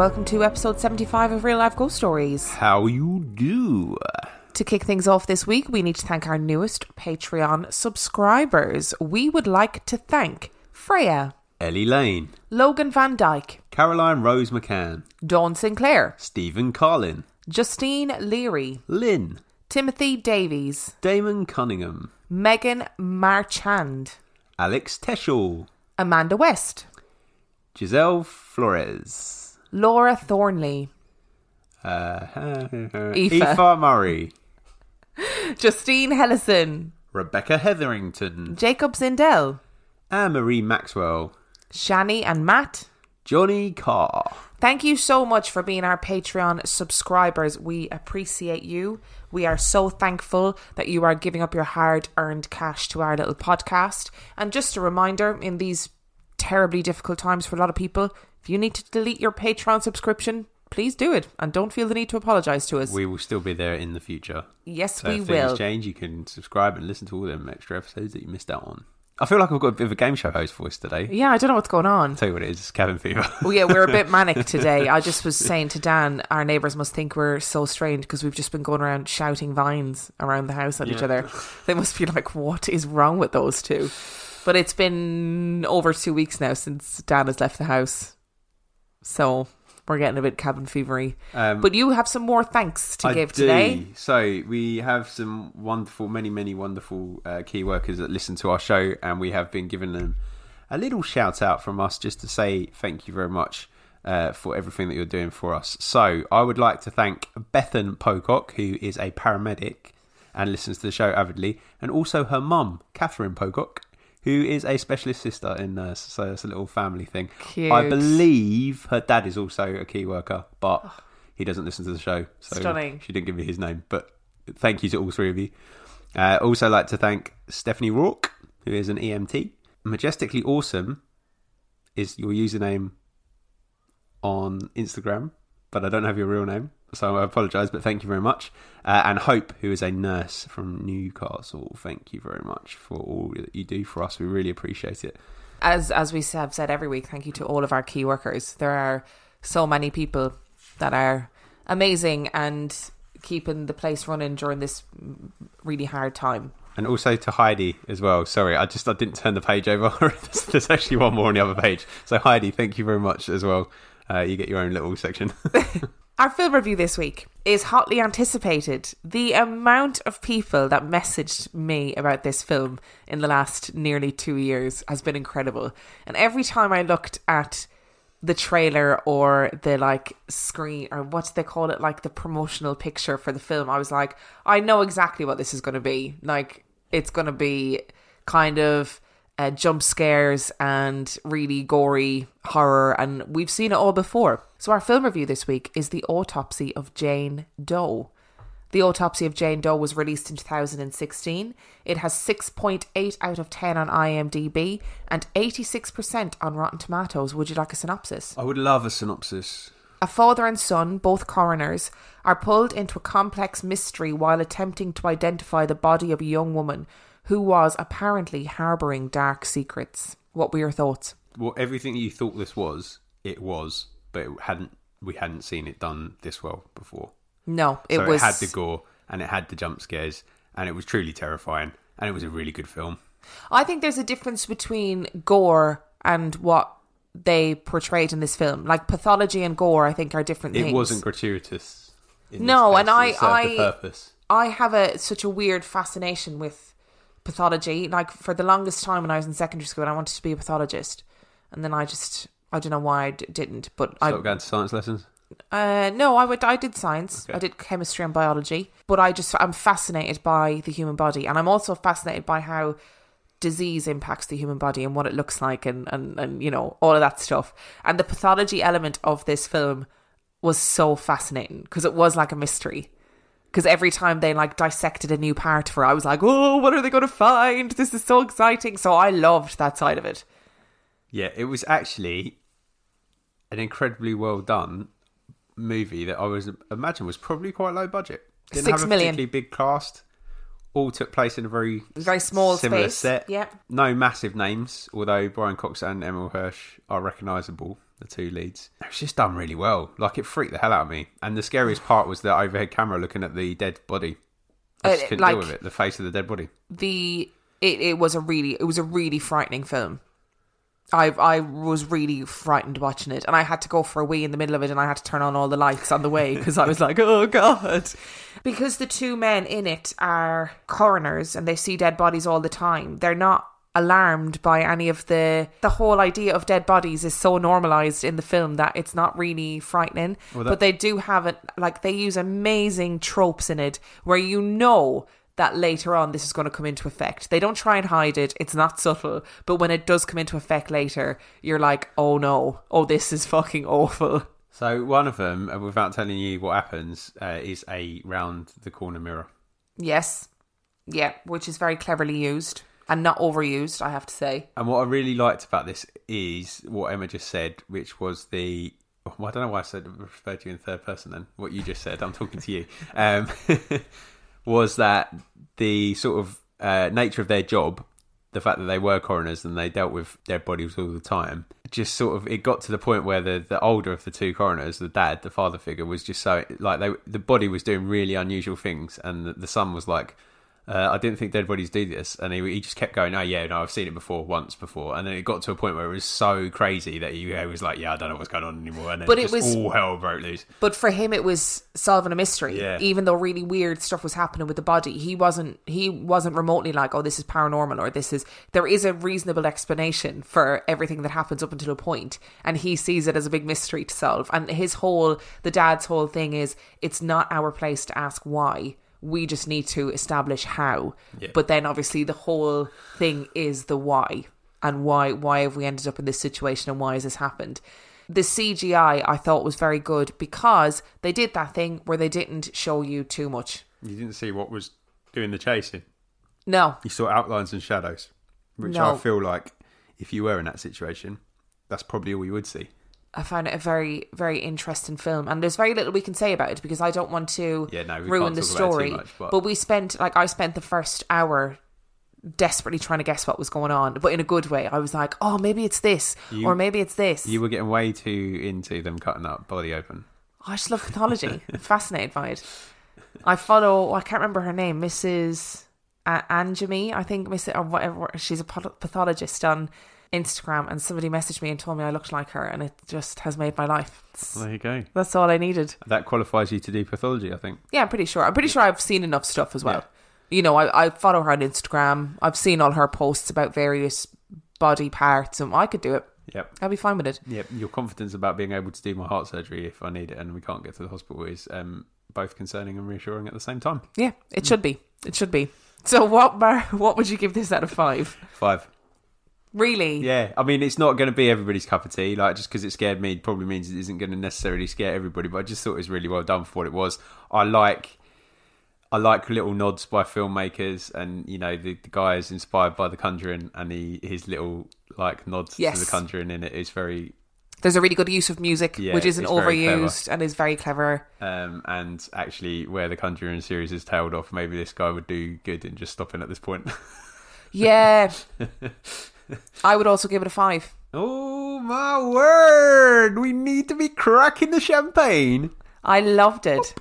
welcome to episode 75 of Real Life Ghost Stories. How you do? To kick things off this week, we need to thank our newest Patreon subscribers. We would like to thank Freya, Ellie Lane, Logan Van Dyke, Caroline Rose McCann, Dawn Sinclair, Stephen Carlin, Justine Leary, Lynn, Timothy Davies, Damon Cunningham, Megan Marchand, Alex Teschel, Amanda West, Giselle Flores, Laura Thornley, uh, Aoife. Aoife Murray, Justine Hellison, Rebecca Hetherington, Jacob Zindel, Anne Marie Maxwell, Shani and Matt, Johnny Carr. Thank you so much for being our Patreon subscribers. We appreciate you. We are so thankful that you are giving up your hard earned cash to our little podcast. And just a reminder in these terribly difficult times for a lot of people, if you need to delete your Patreon subscription, please do it and don't feel the need to apologize to us. We will still be there in the future. yes, So we if things will. change, you can subscribe and listen to all them extra episodes that you missed out on. I feel like I've got a bit of a game show host voice today. Yeah, I don't know what's going on. tell you what it is, it's cabin fever. Well, oh, yeah, we're a bit manic today. I just was saying to Dan, our neighbours must think we're so strange because we've just been going around shouting vines around the house at each other. They must be like, what is wrong with those two? But it's been over two weeks now since Dan has left the house. So we're getting a bit cabin fevery. Um, But you have some more thanks to I give do. today. So we have some wonderful, many, many wonderful uh, key workers that listen to our show, and we have been giving them a little shout out from us just to say thank you very much uh, for everything that you're doing for us. So I would like to thank Bethan Pocock, who is a paramedic and listens to the show avidly, and also her mum, Catherine Pocock. Who is a specialist sister in nurse, so it's a little family thing. Cute. I believe her dad is also a key worker, but he doesn't listen to the show. So Stunning. She didn't give me his name, but thank you to all three of you. Uh, also, like to thank Stephanie Rourke, who is an EMT. Majestically Awesome is your username on Instagram, but I don't have your real name, so I apologise, but thank you very much. Uh, and Hope, who is a nurse from Newcastle, thank you very much for all that you do for us. We really appreciate it. As as we have said every week, thank you to all of our key workers. There are so many people that are amazing and keeping the place running during this really hard time. And also to Heidi as well. Sorry, I just I didn't turn the page over. there's, there's actually one more on the other page. So Heidi, thank you very much as well. Uh, you get your own little section. Our film review this week is hotly anticipated. The amount of people that messaged me about this film in the last nearly two years has been incredible. And every time I looked at the trailer or the like screen or what do they call it, like the promotional picture for the film, I was like, I know exactly what this is going to be. Like, it's going to be kind of uh, jump scares and really gory horror, and we've seen it all before. So, our film review this week is The Autopsy of Jane Doe. The Autopsy of Jane Doe was released in 2016. It has 6.8 out of 10 on IMDb and 86% on Rotten Tomatoes. Would you like a synopsis? I would love a synopsis. A father and son, both coroners, are pulled into a complex mystery while attempting to identify the body of a young woman who was apparently harbouring dark secrets. What were your thoughts? Well, everything you thought this was, it was, but it hadn't. We hadn't seen it done this well before. No, it so was. it had the gore and it had the jump scares and it was truly terrifying and it was a really good film. I think there's a difference between gore and what they portrayed in this film. Like pathology and gore, I think are different It things. wasn't gratuitous. No, and. I- I-. I have a such a weird fascination with pathology. Like for the longest time when I was in secondary school, I wanted to be a pathologist, and then I just I don't know why I d- didn't, but I Stop going to science lessons. Uh, no, I would. I did science. Okay. I did chemistry and biology, but I just I'm fascinated by the human body, and I'm also fascinated by how disease impacts the human body and what it looks like, and and and you know all of that stuff. And the pathology element of this film was so fascinating because it was like a mystery. Because every time they like dissected a new part of her, I was like, "Oh, what are they going to find? This is so exciting!" So I loved that side of it. Yeah, it was actually an incredibly well done movie that I was imagine was probably quite low budget. Didn't Six have a million. particularly big cast. All took place in a very Very small similar space. set. Yeah. No massive names, although Brian Cox and Emile Hirsch are recognisable, the two leads. It was just done really well. Like it freaked the hell out of me. And the scariest part was the overhead camera looking at the dead body. I just Uh, couldn't like- deal with it. The face of the dead body. the it, it was a really it was a really frightening film. I I was really frightened watching it, and I had to go for a wee in the middle of it, and I had to turn on all the lights on the way because I was like, oh god. Because the two men in it are coroners and they see dead bodies all the time. They're not alarmed by any of the the whole idea of dead bodies is so normalized in the film that it's not really frightening Well, that- but they do have it like they use amazing tropes in it where you know that later on this is going to come into effect. They don't try and hide it. It's not subtle, but when it does come into effect later, you're like, "Oh no. Oh this is fucking awful." So one of them, uh, without telling you what happens, uh, is a round the corner mirror. Yes. Yeah, which is very cleverly used and not overused, I have to say. And what I really liked about this is what Emma just said, which was the. Well, I don't know why I said referred to you in third person. Then what you just said, I'm talking to you. Um, was that the sort of uh, nature of their job, the fact that they were coroners and they dealt with dead bodies all the time, just sort of it got to the point where the the older of the two coroners, the dad, the father figure, was just so like they the body was doing really unusual things, and the, the son was like. Uh, I didn't think dead bodies do this, and he, he just kept going. Oh yeah, no, I've seen it before, once before, and then it got to a point where it was so crazy that he, he was like, "Yeah, I don't know what's going on anymore," and then But it just was- all hell broke loose. But for him, it was solving a mystery. Yeah. Even though really weird stuff was happening with the body, he wasn't. He wasn't remotely like, "Oh, this is paranormal," or "This is." There is a reasonable explanation for everything that happens up until a point, and he sees it as a big mystery to solve. And his whole, the dad's whole thing is, it's not our place to ask why. We just need to establish how. Yeah. But then, obviously, the whole thing is the why and why. Why have we ended up in this situation, and why has this happened? the CGI I thought was very good because they did that thing where they didn't show you too much. You didn't see what was doing the chasing. No, You saw outlines and shadows, which No. I feel like if you were in that situation, that's probably all you would see. I found it a very, very interesting film, and there's very little we can say about it because I don't want to Yeah, no, ruin the talk about it too story. much, but- but we spent like I spent the first hour desperately trying to guess what was going on, but in a good way. I was like, oh, maybe it's this, You- or maybe it's this. You were getting way too into them cutting up body open. Oh, I just love pathology. I'm fascinated by it. I follow. Oh, I can't remember her name, Mrs. A- Anjami, I think, Miss or whatever. She's a pathologist on Instagram, and somebody messaged me and told me I looked like her, and it just has made my life. It's- There you go. that's all I needed. That qualifies you to do pathology, I think. Yeah, I'm pretty sure. I'm pretty sure I've seen enough stuff as well. Yeah. You know, I, I follow her on Instagram. I've seen all her posts about various body parts, and I could do it. Yep. I'll be fine with it. Yep. Your confidence about being able to do my heart surgery if I need it and we can't get to the hospital is um, both concerning and reassuring at the same time. Yeah, it should be. It should be. So, what Mar- what would you give this out of five? Five. Really? Yeah, I mean, it's not going to be everybody's cup of tea. Like, just because it scared me probably means it isn't going to necessarily scare everybody. But I just thought it was really well done for what it was. I like, I like little nods by filmmakers, and you know, the, the guy is inspired by The Conjuring, and he his little like nods Yes. to The Conjuring in it is very, There's a really good use of music, Yeah, which isn't overused and is very clever. um, and actually, where The Conjuring series is tailed off, maybe this guy would do good in just stopping at this point. Yeah. I would also give it a five. oh my word! We need to be cracking the champagne. I loved it.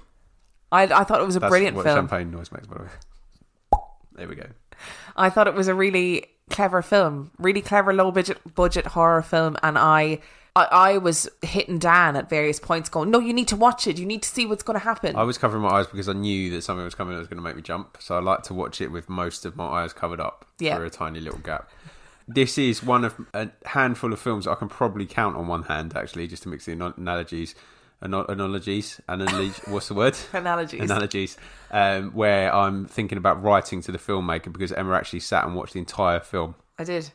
I, I thought it was a That's brilliant what film. champagne noise makes, by the way. There we go. I thought it was a really clever film, really clever low budget budget horror film, and I. I, I was hitting Dan at various points, going, "No, you need to watch it. You need to see what's going to happen." I was covering my eyes because I knew that something was coming that was going to make me jump. So I like to watch it with most of my eyes covered up Yeah. for a tiny little gap. This is one of a handful of films I can probably count on one hand, actually, just to mix the analogies. Analogies, analogies. What's the word? Analogies. Analogies. Um, where I'm thinking about writing to the filmmaker because Emma actually sat and watched the entire film, I did.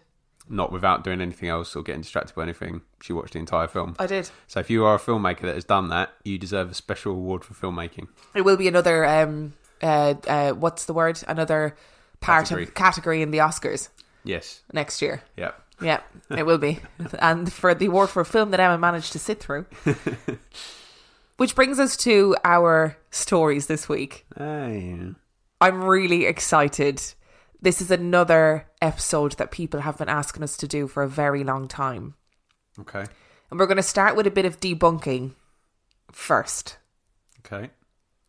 not without doing anything else or getting distracted by anything. She watched the entire film. I did. So if you are a filmmaker that has done that, you deserve a special award for filmmaking. It will be another um uh uh what's the word? Another part Category. of category in the Oscars Yes. next year. Yeah. Yeah, it will be. and for the award for a film that Emma managed to sit through. Which brings us to our stories this week. Hey. I'm really excited. This is another episode that people have been asking us to do for a very long time. Okay. And we're going to start with a bit of debunking first, Okay.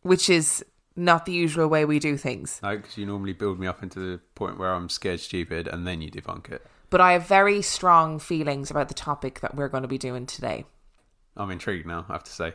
which is not the usual way we do things. No, because you normally build me up into the point where I'm scared stupid and then you debunk it. But I have very strong feelings about the topic that we're going to be doing today. I'm intrigued now, I have to say.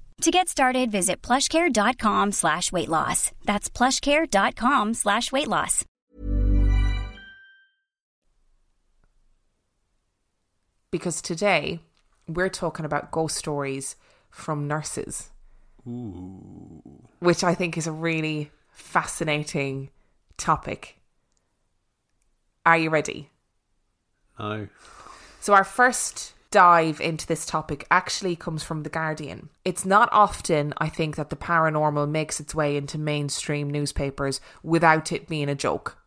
To get started, visit plushcare.com slash weight loss. That's plushcare.com slash weight loss. Because today we're talking about ghost stories from nurses, Ooh. which I think is a really fascinating topic. Are you ready? No. So, our first dive into this topic actually comes from The Guardian. It's not often, I think, that the paranormal makes its way into mainstream newspapers without it being a joke.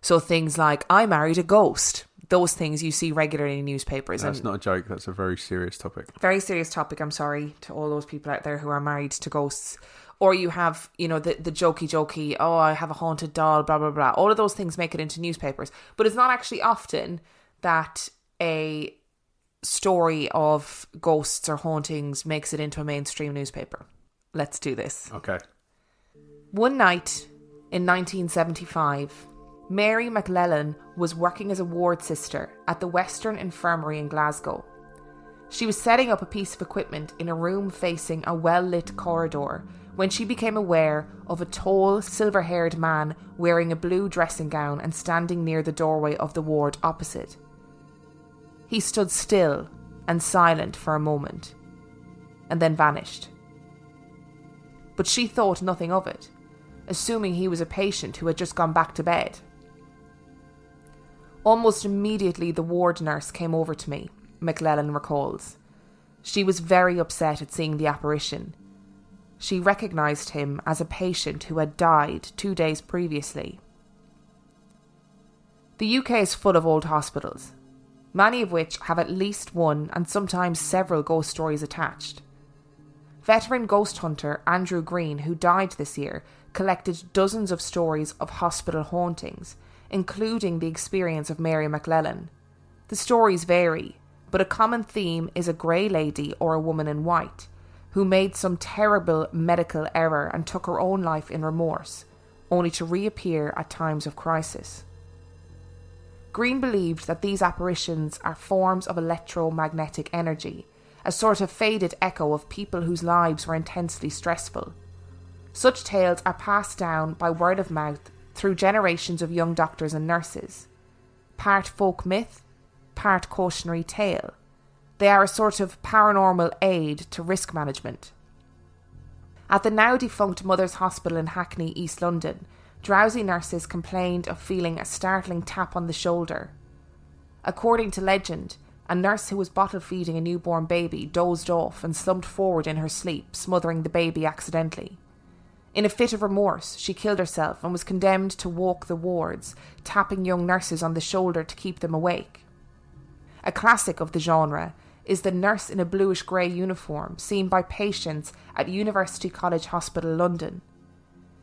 So, things like, I married a ghost, those things you see regularly in newspapers. That's not a joke, that's a very serious topic. very serious topic. I'm sorry to all those people out there who are married to ghosts. Or you have, you know, the, the jokey jokey, oh, I have a haunted doll, blah, blah, blah. All of those things make it into newspapers. But it's not actually often that a story of ghosts or hauntings makes it into a mainstream newspaper. Let's do this. Okay. One night in 1975, Mary McLellan was working as a ward sister at the Western Infirmary in Glasgow. She was setting up a piece of equipment in a room facing a well lit corridor when she became aware of a tall, silver haired man wearing a blue dressing gown and standing near the doorway of the ward opposite. He stood still and silent for a moment, and then vanished. But she thought nothing of it, assuming he was a patient who had just gone back to bed. Almost immediately, the ward nurse came over to me, McLellan recalls. She was very upset at seeing the apparition. She recognised him as a patient who had died two days previously. The UK is full of old hospitals, many of which have at least one and sometimes several ghost stories attached. Veteran ghost hunter Andrew Green, who died this year, collected dozens of stories of hospital hauntings, including the experience of Mary McLellan. The stories vary, but a common theme is a grey lady or a woman in white who made some terrible medical error and took her own life in remorse, only to reappear at times of crisis. Green believed that these apparitions are forms of electromagnetic energy, a sort of faded echo of people whose lives were intensely stressful. Such tales are passed down by word of mouth through generations of young doctors and nurses. part folk myth, part cautionary tale. They are a sort of paranormal aid to risk management. At the now defunct Mothers Hospital in Hackney, East London, drowsy nurses complained of feeling a startling tap on the shoulder. According to legend, a nurse who was bottle feeding a newborn baby dozed off and slumped forward in her sleep, smothering the baby accidentally. In a fit of remorse, she killed herself and was condemned to walk the wards, tapping young nurses on the shoulder to keep them awake. A classic of the genre is the nurse in a bluish grey uniform seen by patients at University College Hospital London.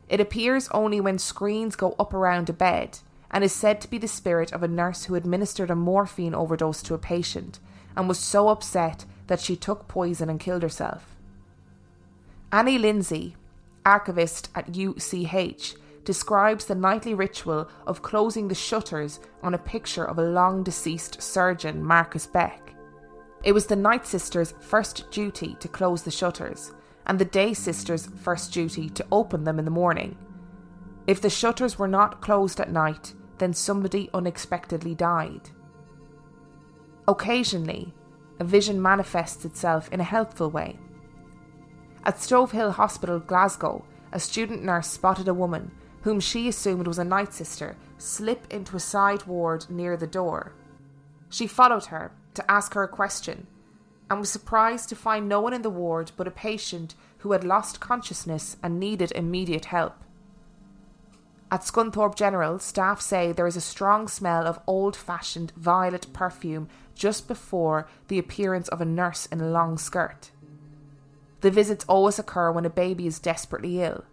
It appears only when screens go up around a bed and is said to be the spirit of a nurse who administered a morphine overdose to a patient and was so upset that she took poison and killed herself. Annie Lindsay, archivist at UCH, describes the nightly ritual of closing the shutters on a picture of a long deceased surgeon, Marcus Beck. It was the night sister's first duty to close the shutters, and the day sister's first duty to open them in the morning. If the shutters were not closed at night, then somebody unexpectedly died. Occasionally, a vision manifests itself in a helpful way. At Stobhill Hospital, Glasgow, a student nurse spotted a woman, whom she assumed was a night sister, slip into a side ward near the door. She followed her to ask her a question and was surprised to find no one in the ward but a patient who had lost consciousness and needed immediate help. At Scunthorpe General, staff say there is a strong smell of old fashioned violet perfume just before the appearance of a nurse in a long skirt. The visits always occur when a baby is desperately ill.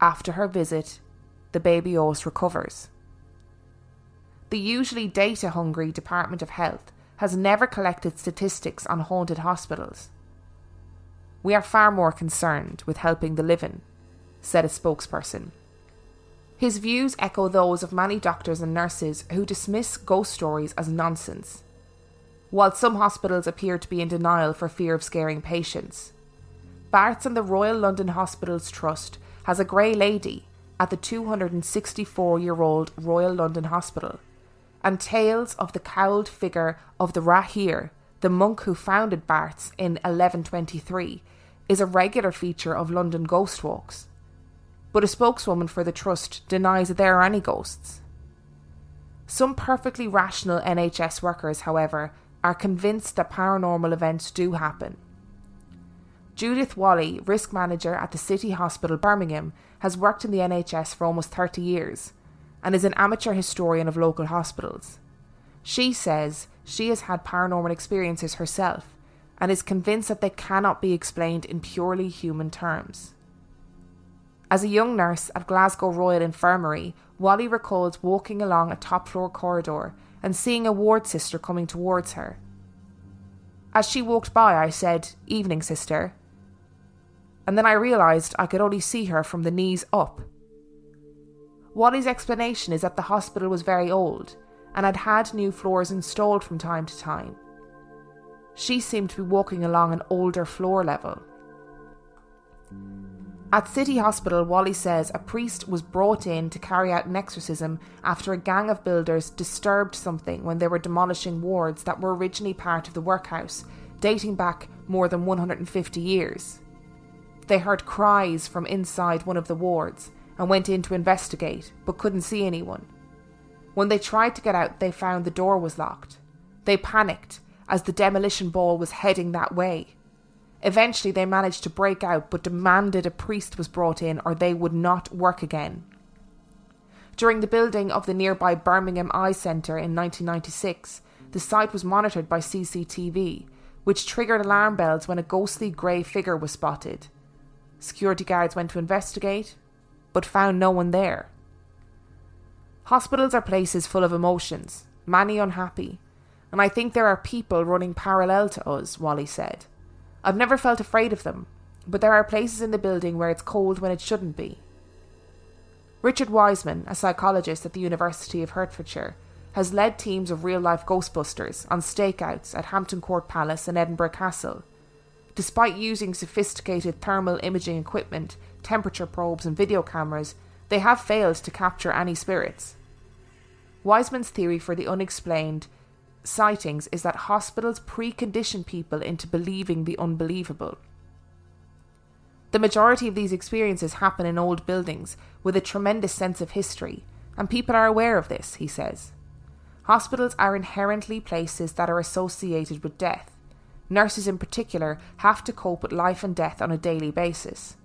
After her visit, the baby always recovers. The usually data hungry Department of Health has never collected statistics on haunted hospitals. We are far more concerned with helping the living, said a spokesperson. His views echo those of many doctors and nurses who dismiss ghost stories as nonsense. While some hospitals appear to be in denial for fear of scaring patients, Barts and the Royal London Hospitals Trust has a grey lady at the 264 year old Royal London Hospital and tales of the cowled figure of the Rahere, the monk who founded Barts in 1123, is a regular feature of London ghost walks. But a spokeswoman for the trust denies that there are any ghosts. Some perfectly rational NHS workers, however, are convinced that paranormal events do happen. Judith Wally, risk manager at the City Hospital Birmingham, has worked in the NHS for almost 30 years and is an amateur historian of local hospitals. She says she has had paranormal experiences herself and is convinced that they cannot be explained in purely human terms. As a young nurse at Glasgow Royal Infirmary, Wally recalls walking along a top floor corridor and seeing a ward sister coming towards her. As she walked by, I said, Evening, sister. And then I realised I could only see her from the knees up. Wally's explanation is that the hospital was very old and had had new floors installed from time to time. She seemed to be walking along an older floor level. At City Hospital, Wally says a priest was brought in to carry out an exorcism after a gang of builders disturbed something when they were demolishing wards that were originally part of the workhouse, dating back more than 150 years. They heard cries from inside one of the wards, and went in to investigate, but couldn't see anyone. When they tried to get out, they found the door was locked. They panicked as the demolition ball was heading that way. Eventually, they managed to break out but demanded a priest was brought in or they would not work again. During the building of the nearby Birmingham Eye Centre in 1996, the site was monitored by CCTV, which triggered alarm bells when a ghostly grey figure was spotted. Security guards went to investigate, but found no one there. Hospitals are places full of emotions, many unhappy, and I think there are people running parallel to us, Wally said. I've never felt afraid of them, but there are places in the building where it's cold when it shouldn't be. Richard Wiseman, a psychologist at the University of Hertfordshire, has led teams of real life Ghostbusters on stakeouts at Hampton Court Palace and Edinburgh Castle. Despite using sophisticated thermal imaging equipment temperature probes, and video cameras, they have failed to capture any spirits. Wiseman's theory for the unexplained sightings is that hospitals precondition people into believing the unbelievable. The majority of these experiences happen in old buildings with a tremendous sense of history, and people are aware of this, he says. Hospitals are inherently places that are associated with death. Nurses, in particular, have to cope with life and death on a daily basis.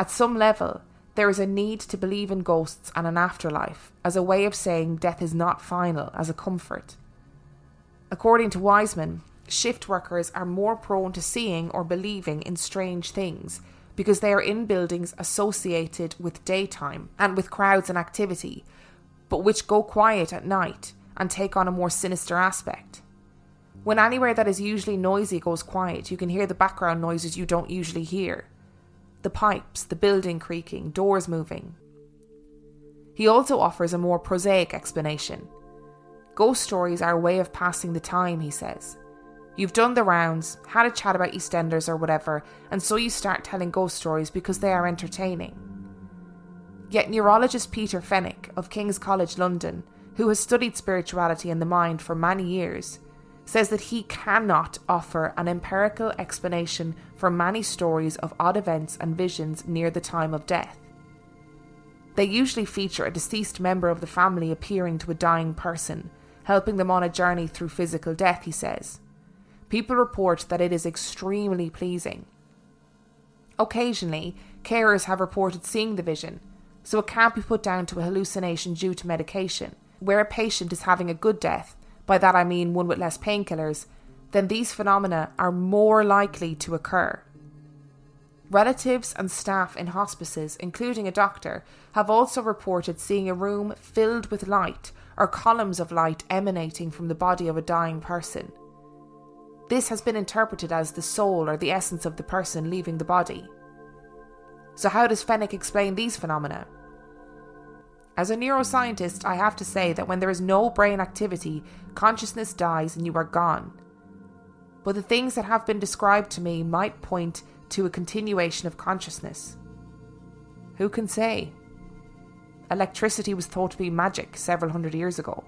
At some level, there is a need to believe in ghosts and an afterlife as a way of saying death is not final, as a comfort. According to Wiseman, shift workers are more prone to seeing or believing in strange things because they are in buildings associated with daytime and with crowds and activity, but which go quiet at night and take on a more sinister aspect. When anywhere that is usually noisy goes quiet, you can hear the background noises you don't usually hear the pipes, the building creaking, doors moving. He also offers a more prosaic explanation. Ghost stories are a way of passing the time, he says. You've done the rounds, had a chat about EastEnders or whatever, and so you start telling ghost stories because they are entertaining. Yet neurologist Peter Fenwick of King's College London, who has studied spirituality and the mind for many years, says that he cannot offer an empirical explanation for many stories of odd events and visions near the time of death. They usually feature a deceased member of the family appearing to a dying person, helping them on a journey through physical death, he says. People report that it is extremely pleasing. Occasionally, carers have reported seeing the vision, so it can't be put down to a hallucination due to medication. Where a patient is having a good death, by that I mean one with less painkillers, then these phenomena are more likely to occur. Relatives and staff in hospices, including a doctor, have also reported seeing a room filled with light or columns of light emanating from the body of a dying person. This has been interpreted as the soul or the essence of the person leaving the body. So, how does Fenwick explain these phenomena? As a neuroscientist, I have to say that when there is no brain activity, consciousness dies and you are gone. But the things that have been described to me might point to a continuation of consciousness. Who can say? Electricity was thought to be magic several hundred years ago.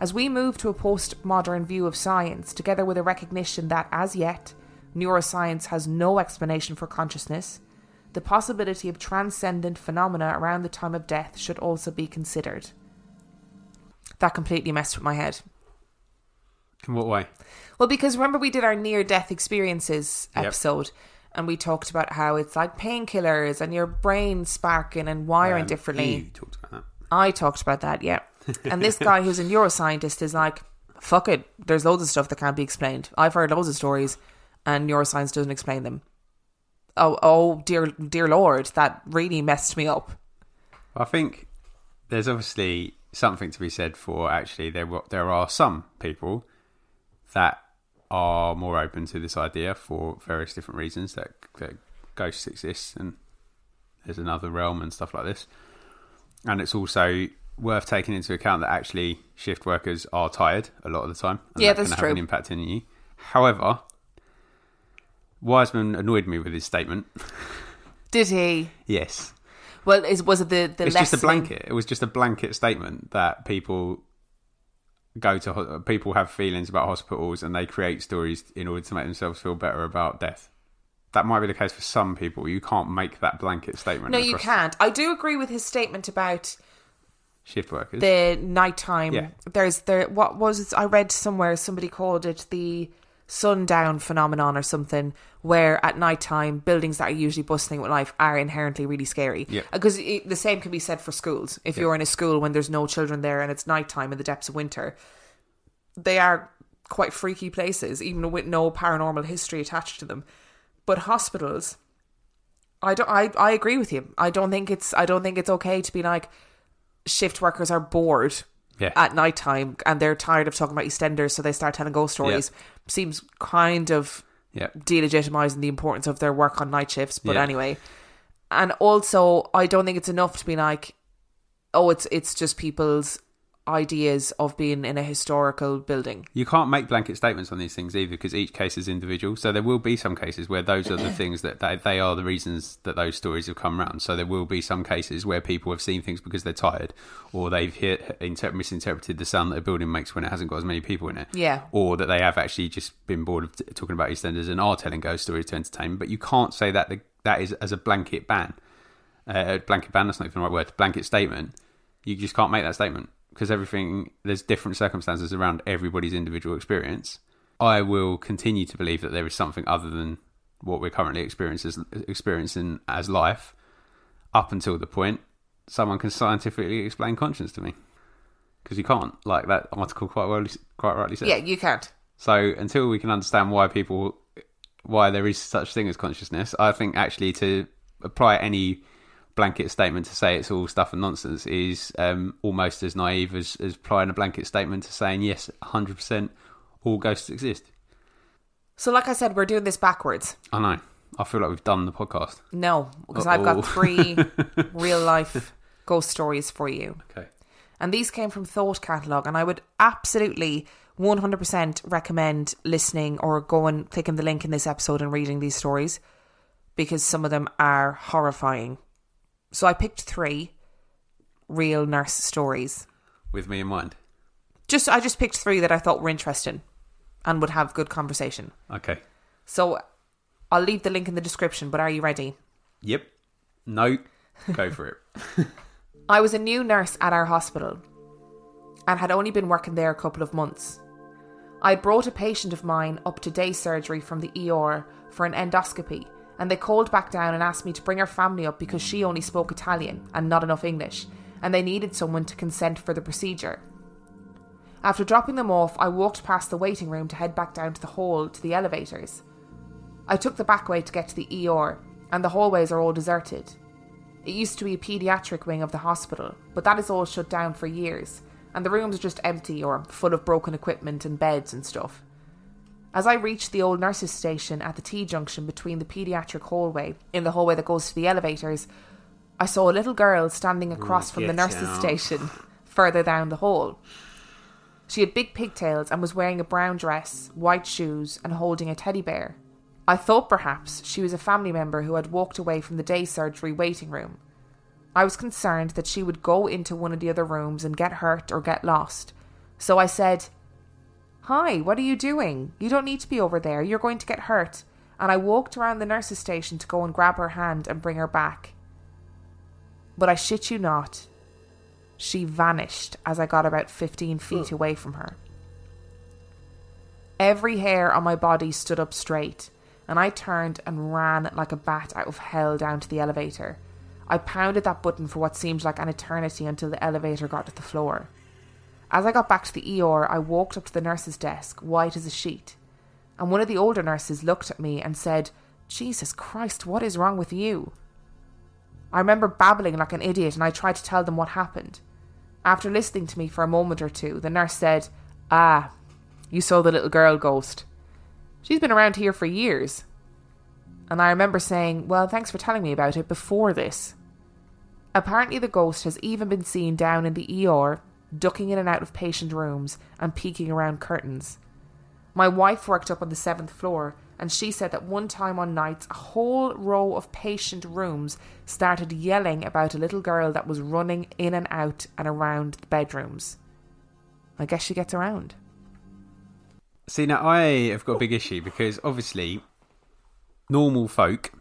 As we move to a postmodern view of science, together with a recognition that, as yet, neuroscience has no explanation for consciousness, the possibility of transcendent phenomena around the time of death should also be considered. That completely messed with my head. In what way? Well, because remember we did our near death experiences Yep. episode and we talked about how it's like painkillers and your brain sparking and wiring Um, differently. You talked about that. I talked about that, yeah. And this guy who's a neuroscientist is like, fuck it, there's loads of stuff that can't be explained. I've heard loads of stories and neuroscience doesn't explain them. Oh, oh, dear, dear Lord, that really messed me up. I think there's obviously something to be said for actually there there are some people that are more open to this idea for various different reasons that, that ghosts exist and there's another realm and stuff like this. And it's also worth taking into account that actually shift workers are tired a lot of the time. And Yeah, that that's true. an impact on you. However, Wiseman annoyed me with his statement. Did he? yes. Well, is, was it the, the it's just a blanket. It was just a blanket statement that people go to people have feelings about hospitals and they create stories in order to make themselves feel better about death. That might be the case for some people. You can't make that blanket statement. No, you can't. I do agree with his statement about Shift workers. the nighttime. Yeah. There's there. What was it? I read somewhere somebody called it the sundown phenomenon or something, where at nighttime buildings that are usually bustling with life are inherently really scary. Yeah. Uh, because it, the same can be said for schools. If you're in a school when there's no children there and it's nighttime in the depths of winter, they are quite freaky places, even with no paranormal history attached to them. But hospitals, I don't. I, I agree with you. I don't think it's. I don't think it's okay to be like shift workers are bored Yeah. at night time and they're tired of talking about EastEnders, so they start telling ghost stories. Seems kind of yeah. delegitimizing the importance of their work on night shifts. But Yeah. anyway, and also I don't think it's enough to be like, oh, it's it's just people's ideas of being in a historical building. You can't make blanket statements on these things either because each case is individual. So there will be some cases where those are the things that they, they are the reasons that those stories have come around. So there will be some cases where people have seen things because they're tired or they've hit, inter- misinterpreted the sound that a building makes when it hasn't got as many people in it. Yeah. Or that they have actually just been bored of t- talking about EastEnders and are telling ghost stories to entertain. But you can't say that the, that is as a blanket ban. Uh, blanket ban, that's not even the right word. Blanket statement. You just can't make that statement because everything there's different circumstances around everybody's individual experience. I will continue to believe that there is something other than what we're currently experiencing experiencing as life, up until the point someone can scientifically explain conscience to me. Because you can't, like that article quite well, quite rightly said. Yeah, you can't. So until we can understand why people, why there is such thing as consciousness, I think actually to apply any blanket statement to say it's all stuff and nonsense is um, almost as naive as, as applying a blanket statement to saying yes, 100% all ghosts exist. So, like I said, we're doing this backwards. I know. I feel like we've done the podcast. No, because I've got three real life ghost stories for you. Okay. And these came from Thought Catalog, and I would absolutely 100% recommend listening or going, clicking the link in this episode and reading these stories because some of them are horrifying. So I picked three real nurse stories. With me in mind. Just I just picked three that I thought were interesting and would have good conversation. Okay. So I'll leave the link in the description, but are you ready? Yep. No. Go for it. I was a new nurse at our hospital and had only been working there a couple of months. I brought a patient of mine up to day surgery from the ER for an endoscopy, and they called back down and asked me to bring her family up because she only spoke Italian and not enough English, and they needed someone to consent for the procedure. After dropping them off, I walked past the waiting room to head back down to the hall to the elevators. I took the back way to get to the ER, and the hallways are all deserted. It used to be a paediatric wing of the hospital, but that is all shut down for years, and the rooms are just empty or full of broken equipment and beds and stuff. As I reached the old nurses' station at the T junction between the paediatric hallway in the hallway that goes to the elevators, I saw a little girl standing across from the nurses' out. station further down the hall. She had big pigtails and was wearing a brown dress, white shoes, and holding a teddy bear. I thought perhaps she was a family member who had walked away from the day surgery waiting room. I was concerned that she would go into one of the other rooms and get hurt or get lost. So I said, Hi, what are you doing? You don't need to be over there. You're going to get hurt. And I walked around the nurse's station to go and grab her hand and bring her back. But I shit you not, she vanished as I got about 15 feet away from her. Every hair on my body stood up straight, and I turned and ran like a bat out of hell down to the elevator. I pounded that button for what seemed like an eternity until the elevator got to the floor. As I got back to the ER, I walked up to the nurse's desk, white as a sheet, and one of the older nurses looked at me and said, Jesus Christ, what is wrong with you? I remember babbling like an idiot and I tried to tell them what happened. After listening to me for a moment or two, the nurse said, Ah, you saw the little girl ghost. She's been around here for years. And I remember saying, Well, thanks for telling me about it before this. Apparently, the ghost has even been seen down in the ER, ducking in and out of patient rooms and peeking around curtains. My wife worked up on the seventh floor, and she said that one time on nights, a whole row of patient rooms started yelling about a little girl that was running in and out and around the bedrooms. I guess she gets around. See, now I have got a big issue because obviously, normal folk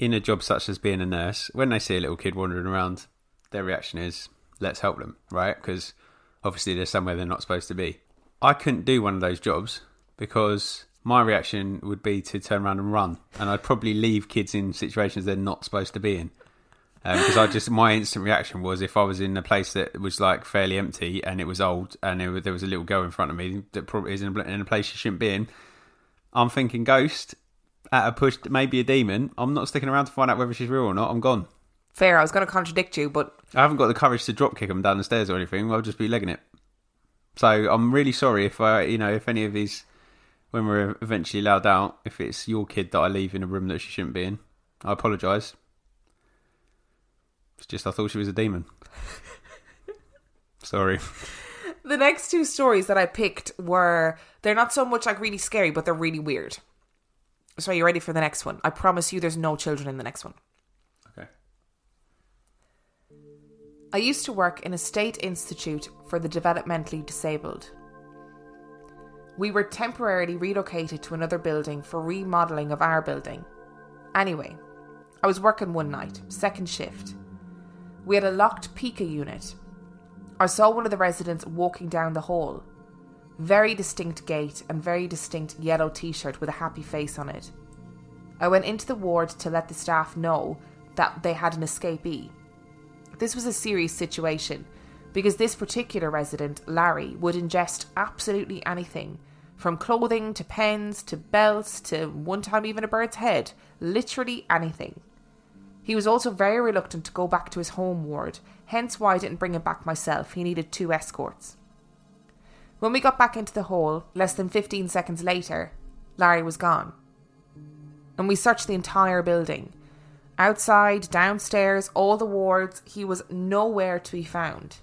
in a job such as being a nurse, when they see a little kid wandering around, their reaction is, let's help them, right? Because obviously they're somewhere they're not supposed to be. I couldn't do one of those jobs because my reaction would be to turn around and run, and I'd probably leave kids in situations they're not supposed to be in. Um, because I just my instant reaction was if I was in a place that was like fairly empty and it was old and there was a little girl in front of me that probably is in a, in a place she shouldn't be in. I'm thinking ghost at a push, maybe a demon. I'm not sticking around to find out whether she's real or not. I'm gone. Fair, I was going to contradict you, but I haven't got the courage to drop kick them down the stairs or anything. I'll just be legging it. So I'm really sorry if I, you know, if any of these, when we're eventually allowed out, if it's your kid that I leave in a room that she shouldn't be in, I apologise. It's just I thought she was a demon. Sorry. The next two stories that I picked were they're not so much like really scary, but they're really weird. So are you ready for the next one? I promise you there's no children in the next one. I used to work in a state institute for the developmentally disabled. We were temporarily relocated to another building for remodelling of our building. Anyway, I was working one night, second shift. We had a locked PICA unit. I saw one of the residents walking down the hall. Very distinct gait and very distinct yellow t shirt with a happy face on it. I went into the ward to let the staff know that they had an escapee. This was a serious situation because this particular resident, Larry, would ingest absolutely anything from clothing to pens to belts to one time even a bird's head, literally anything. He was also very reluctant to go back to his home ward, hence why I didn't bring him back myself. He needed two escorts. When we got back into the hall, less than 15 seconds later, Larry was gone. And we searched the entire building. Outside, downstairs, all the wards, he was nowhere to be found.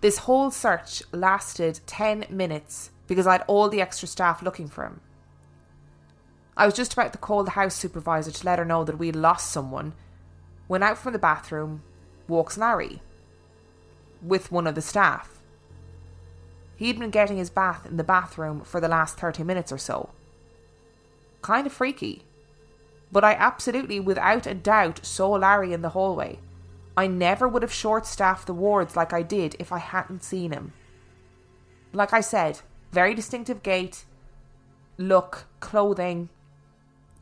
This whole search lasted 10 minutes because I had all the extra staff looking for him. I was just about to call the house supervisor to let her know that we'd lost someone. When out from the bathroom, walks Larry with one of the staff. He'd been getting his bath in the bathroom for the last 30 minutes or so. Kind of freaky. But I absolutely, without a doubt, saw Larry in the hallway. I never would have short staffed the wards like I did if I hadn't seen him. Like I said, very distinctive gait, look, clothing.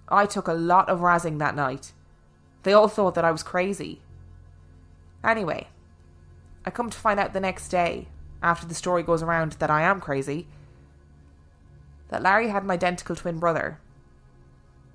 I took a lot of razzing that night. They all thought that I was crazy. Anyway, I come to find out the next day, after the story goes around that I am crazy, that Larry had an identical twin brother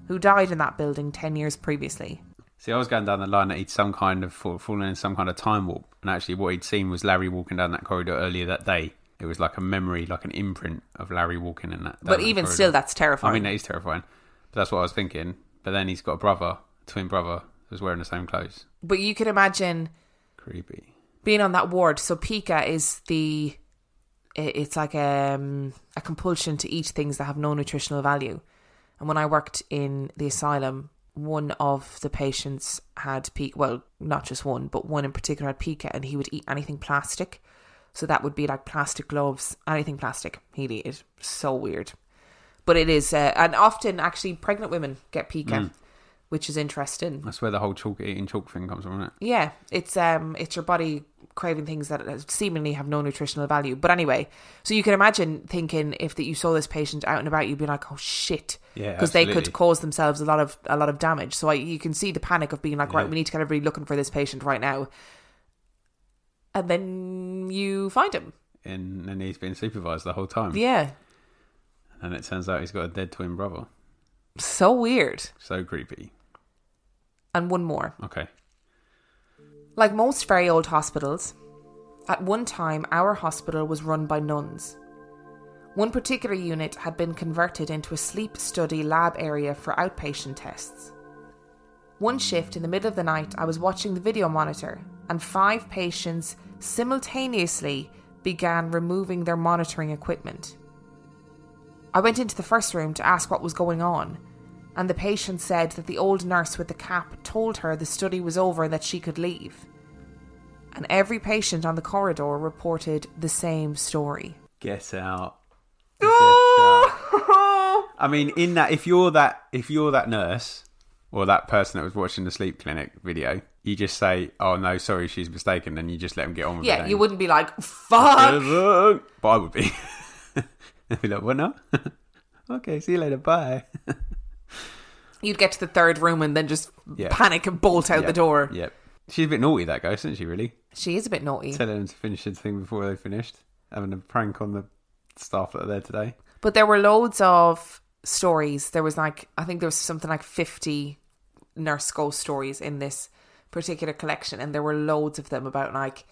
who died in that building 10 years previously. See, I was going down the line that he'd some kind of fall, fallen in some kind of time warp, and actually, what he'd seen was Larry walking down that corridor earlier that day. It was like a memory, like an imprint of Larry walking in that. But even still, that's terrifying. I mean, that is terrifying. But that's what I was thinking. But then he's got a brother, twin brother, who's wearing the same clothes. but you can imagine Creepy. being on that ward. So pica is the it's like um, a compulsion to eat things that have no nutritional value. And when I worked in the asylum, one of the patients had pica. Well, not just one, but one in particular had pica, and he would eat anything plastic. So that would be like plastic gloves, anything plastic. He'd eat. So weird. But it is, uh, and often actually pregnant women get pica, which is interesting. That's where the whole chalk eating chalk thing comes from, isn't it? Yeah, it's um, it's your body craving things that seemingly have no nutritional value. But anyway, so you can imagine thinking if that you saw this patient out and about, you'd be like, oh shit, Yeah, because they could cause themselves a lot of a lot of damage. So I, you can see the panic of being like, right, we need to get everybody looking for this patient right now, and then you find him. And then he's been supervised the whole time. Yeah, And it turns out he's got a dead twin brother. so weird. So creepy. And one more. Okay. Like most very old hospitals, at one time our hospital was run by nuns. One particular unit had been converted into a sleep study lab area for outpatient tests. One shift in the middle of the night, I was watching the video monitor, and five patients simultaneously began removing their monitoring equipment. I went into the first room to ask what was going on, and the patient said that the old nurse with the cap told her the study was over and that she could leave. And every patient on the corridor reported the same story. Get out. Oh! Get out. I mean, in that, if you're that, if you're that nurse or that person that was watching the sleep clinic video, you just say, "Oh no, sorry, she's mistaken," and you just let them get on with it. Yeah, you wouldn't be like, fuck! But I would be. I'd be like, "What now?" okay, see you later. Bye. You'd get to the third room and then just Yeah. panic and bolt out the door. Yep. She's a bit naughty, that ghost, isn't she? Really, She is a bit naughty. telling them to finish the thing before they finished, having a prank on the staff that are there today. But there were loads of stories. There was like, I think there was something like 50 nurse ghost stories in this particular collection. And there were loads of them about like,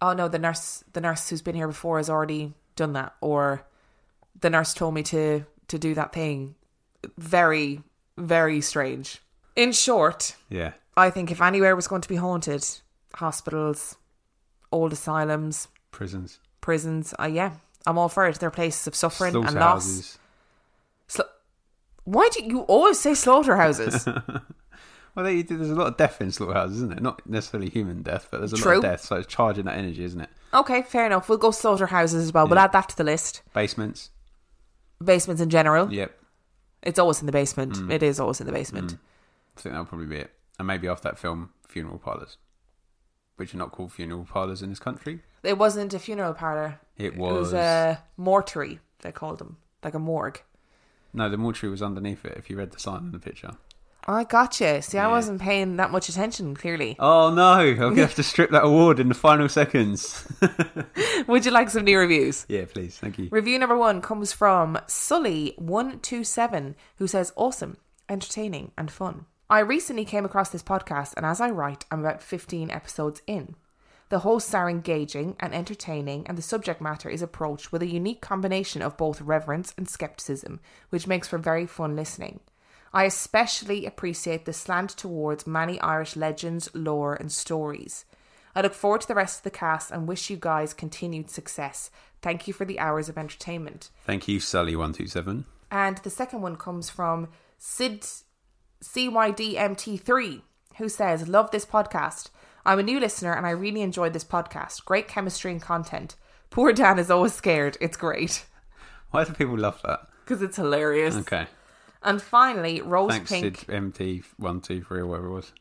oh no, the nurse, the nurse who's been here before has already done that. Or the nurse told me to, to do that thing. Very, very strange. In short, Yeah. I think if anywhere was going to be haunted, hospitals, old asylums, Prisons. prisons. Uh, yeah, I'm all for it. They're places of suffering and loss. Sla- Why do you always say slaughterhouses? Well, they, there's a lot of death in slaughterhouses, isn't it? Not necessarily human death, but there's a lot of death. So it's charging that energy, isn't it? okay, fair enough. We'll go slaughterhouses as well. We'll add that to the list. Basements. Basements in general. Yep. It's always in the basement. Mm. It is always in the basement. I think that'll probably be it. And maybe after that film, funeral parlours, which are not called funeral parlours in this country. It wasn't a funeral parlour. It It was was. a mortuary, they called them. Like a morgue. No, the mortuary was underneath it. If you read the sign in the picture. Oh, I gotcha. See, I wasn't paying that much attention, clearly. Oh no! I'm gonna have to strip that award in the final seconds. Would you like some new reviews? yeah, please. Thank you. Review number one comes from Sully127, who says, Awesome, entertaining, and fun. I recently came across this podcast, and as I write, I'm about 15 episodes in. The hosts are engaging and entertaining, and the subject matter is approached with a unique combination of both reverence and skepticism, which makes for very fun listening. I especially appreciate the slant towards many Irish legends, lore, and stories. I look forward to the rest of the cast and wish you guys continued success. Thank you for the hours of entertainment. Thank you, Sally127. And the second one comes from Sid CYDMT3, who says, Love this podcast. I'm a new listener and I really enjoyed this podcast. Great chemistry and content. Poor Dan is always scared. It's great. Why do people love that? Because it's hilarious. Okay. And finally, Rose Thanks, Pink. Sid MT one two three or whatever it was.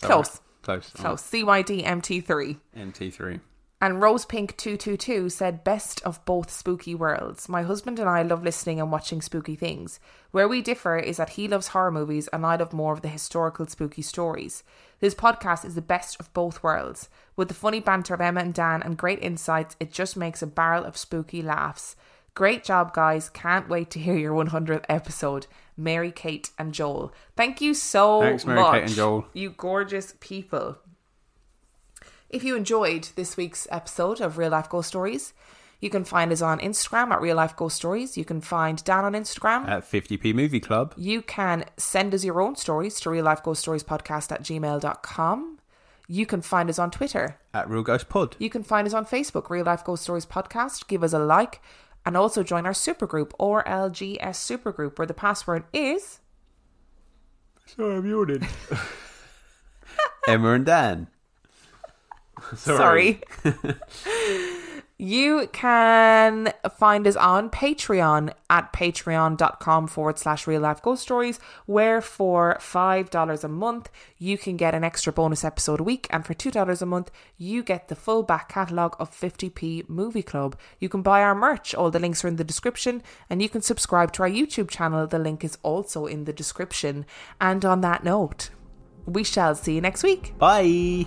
Close. right? Close. Close. CYDMT3. MT three. And Rose Pink 222 said, Best of both spooky worlds. My husband and I love listening and watching spooky things. Where we differ is that he loves horror movies and I love more of the historical spooky stories. This podcast is the best of both worlds. With the funny banter of Emma and Dan and great insights, it just makes a barrel of spooky laughs. Great job, guys. Can't wait to hear your 100th episode. Mary, Kate, and Joel. Thank you so Thanks, Mary, much. Kate, and Joel. You gorgeous people. If you enjoyed this week's episode of Real Life Ghost Stories, you can find us on Instagram at Real Life Ghost Stories. You can find Dan on Instagram. At 50p Movie Club. You can send us your own stories to real life ghost stories podcast at gmail.com. You can find us on Twitter. At Real Ghost Pod. You can find us on Facebook, Real Life Ghost Stories Podcast. Give us a like and also join our supergroup RLGS supergroup where the password is Sorry, I'm yawning. Emma and Dan. Sorry. you can find us on Patreon at patreon.com forward slash real life ghost stories, where for $5 a month, you can get an extra bonus episode a week. And for $2 a month, you get the full back catalogue of 50p Movie Club. You can buy our merch. All the links are in the description. And you can subscribe to our YouTube channel. The link is also in the description. And on that note, we shall see you next week. Bye.